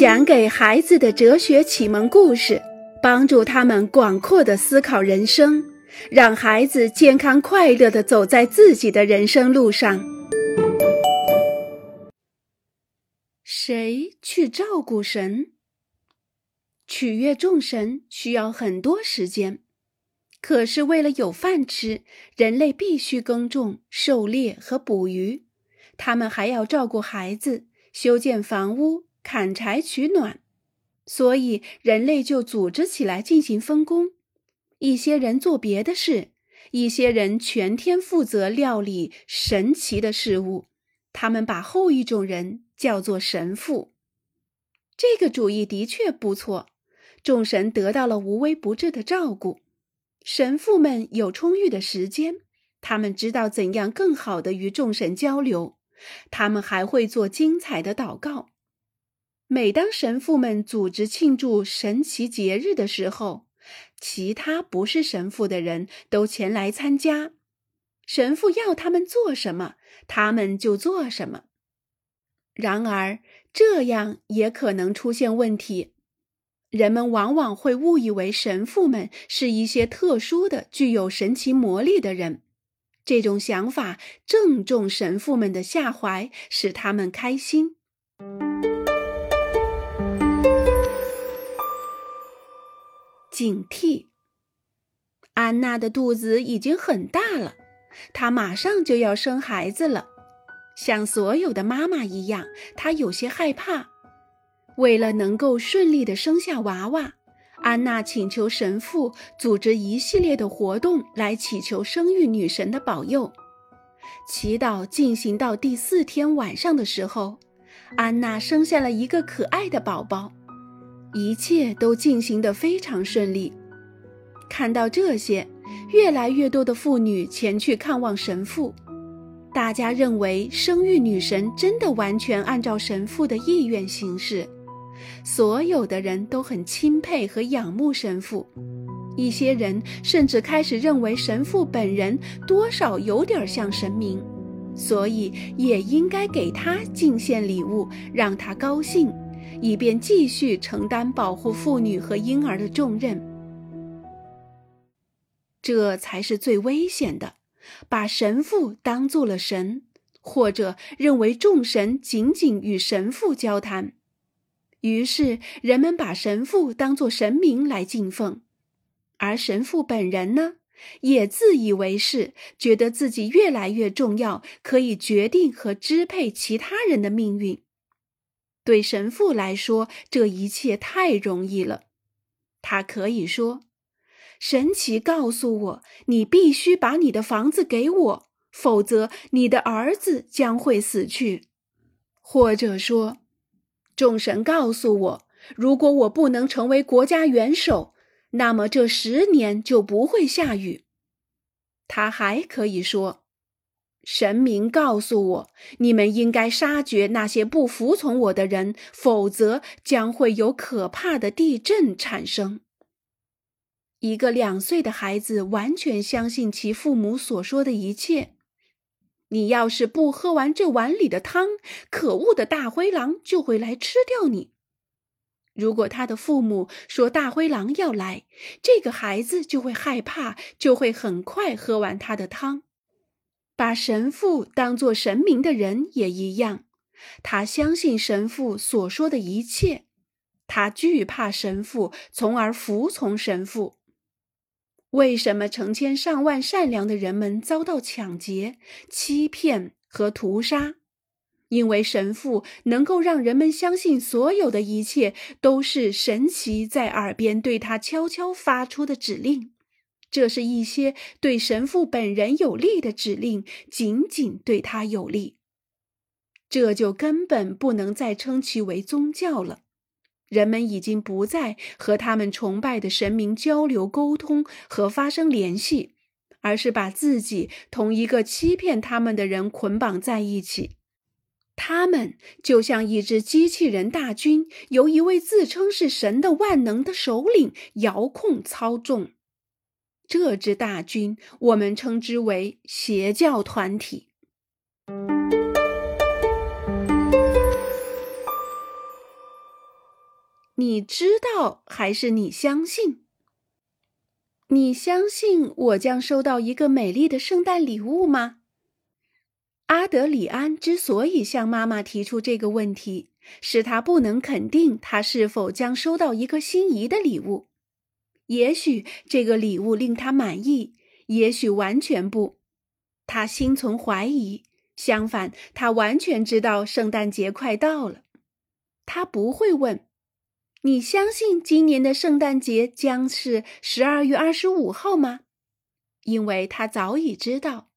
讲给孩子的哲学启蒙故事，帮助他们广阔的思考人生，让孩子健康快乐的走在自己的人生路上。谁去照顾神？取悦众神需要很多时间，可是为了有饭吃，人类必须耕种、狩猎和捕鱼，他们还要照顾孩子、修建房屋。砍柴取暖，所以人类就组织起来进行分工。一些人做别的事，一些人全天负责料理神奇的事物。他们把后一种人叫做神父。这个主意的确不错，众神得到了无微不至的照顾。神父们有充裕的时间，他们知道怎样更好的与众神交流。他们还会做精彩的祷告。每当神父们组织庆祝神奇节日的时候，其他不是神父的人都前来参加。神父要他们做什么，他们就做什么。然而，这样也可能出现问题。人们往往会误以为神父们是一些特殊的、具有神奇魔力的人。这种想法正中神父们的下怀，使他们开心。警惕！安娜的肚子已经很大了，她马上就要生孩子了。像所有的妈妈一样，她有些害怕。为了能够顺利的生下娃娃，安娜请求神父组织一系列的活动来祈求生育女神的保佑。祈祷进行到第四天晚上的时候，安娜生下了一个可爱的宝宝。一切都进行得非常顺利。看到这些，越来越多的妇女前去看望神父。大家认为生育女神真的完全按照神父的意愿行事。所有的人都很钦佩和仰慕神父。一些人甚至开始认为神父本人多少有点像神明，所以也应该给他进献礼物，让他高兴。以便继续承担保护妇女和婴儿的重任，这才是最危险的。把神父当做了神，或者认为众神仅仅与神父交谈，于是人们把神父当作神明来敬奉，而神父本人呢，也自以为是，觉得自己越来越重要，可以决定和支配其他人的命运。对神父来说，这一切太容易了。他可以说：“神奇告诉我，你必须把你的房子给我，否则你的儿子将会死去。”或者说：“众神告诉我，如果我不能成为国家元首，那么这十年就不会下雨。”他还可以说。神明告诉我，你们应该杀绝那些不服从我的人，否则将会有可怕的地震产生。一个两岁的孩子完全相信其父母所说的一切。你要是不喝完这碗里的汤，可恶的大灰狼就会来吃掉你。如果他的父母说大灰狼要来，这个孩子就会害怕，就会很快喝完他的汤。把神父当作神明的人也一样，他相信神父所说的一切，他惧怕神父，从而服从神父。为什么成千上万善良的人们遭到抢劫、欺骗和屠杀？因为神父能够让人们相信，所有的一切都是神奇在耳边对他悄悄发出的指令。这是一些对神父本人有利的指令，仅仅对他有利，这就根本不能再称其为宗教了。人们已经不再和他们崇拜的神明交流、沟通和发生联系，而是把自己同一个欺骗他们的人捆绑在一起。他们就像一支机器人大军，由一位自称是神的万能的首领遥控操纵。这支大军，我们称之为邪教团体。你知道还是你相信？你相信我将收到一个美丽的圣诞礼物吗？阿德里安之所以向妈妈提出这个问题，是他不能肯定他是否将收到一个心仪的礼物。也许这个礼物令他满意，也许完全不。他心存怀疑。相反，他完全知道圣诞节快到了。他不会问：“你相信今年的圣诞节将是十二月二十五号吗？”因为他早已知道。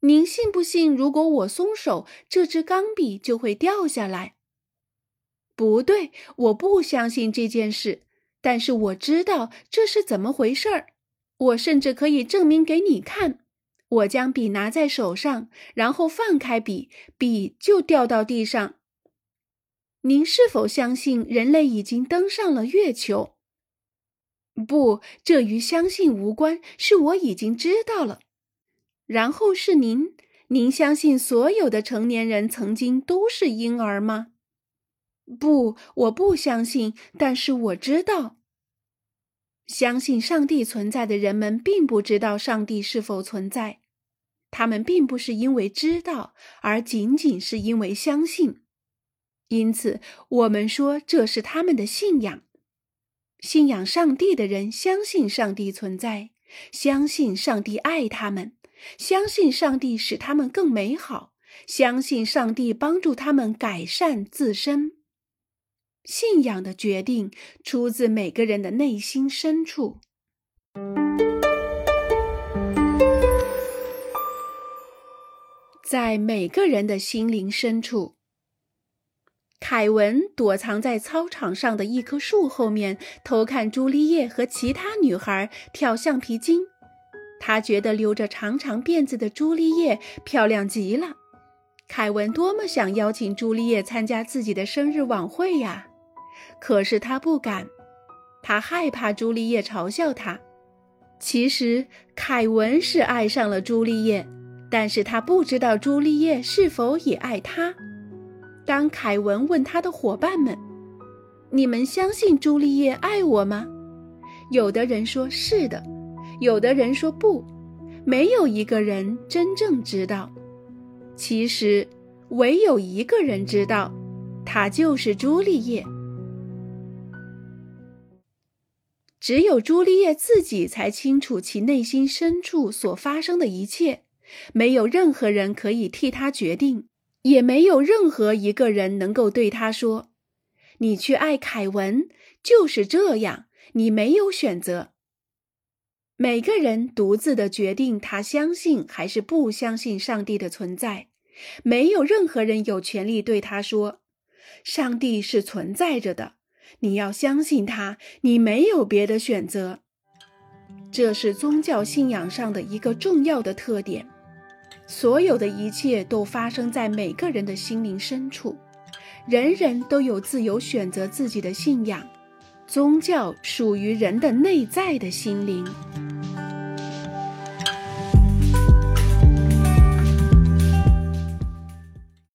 您信不信，如果我松手，这支钢笔就会掉下来？不对，我不相信这件事。但是我知道这是怎么回事儿。我甚至可以证明给你看。我将笔拿在手上，然后放开笔，笔就掉到地上。您是否相信人类已经登上了月球？不，这与相信无关。是我已经知道了。然后是您，您相信所有的成年人曾经都是婴儿吗？不，我不相信。但是我知道，相信上帝存在的人们并不知道上帝是否存在，他们并不是因为知道，而仅仅是因为相信。因此，我们说这是他们的信仰。信仰上帝的人相信上帝存在，相信上帝爱他们。相信上帝使他们更美好，相信上帝帮助他们改善自身。信仰的决定出自每个人的内心深处，在每个人的心灵深处。凯文躲藏在操场上的一棵树后面，偷看朱丽叶和其他女孩跳橡皮筋。他觉得留着长长辫子的朱丽叶漂亮极了。凯文多么想邀请朱丽叶参加自己的生日晚会呀！可是他不敢，他害怕朱丽叶嘲笑他。其实凯文是爱上了朱丽叶，但是他不知道朱丽叶是否也爱他。当凯文问他的伙伴们：“你们相信朱丽叶爱我吗？”有的人说是的。有的人说不，没有一个人真正知道。其实，唯有一个人知道，他就是朱丽叶。只有朱丽叶自己才清楚其内心深处所发生的一切，没有任何人可以替他决定，也没有任何一个人能够对他说：“你去爱凯文，就是这样，你没有选择。”每个人独自的决定，他相信还是不相信上帝的存在。没有任何人有权利对他说：“上帝是存在着的，你要相信他，你没有别的选择。”这是宗教信仰上的一个重要的特点。所有的一切都发生在每个人的心灵深处，人人都有自由选择自己的信仰。宗教属于人的内在的心灵。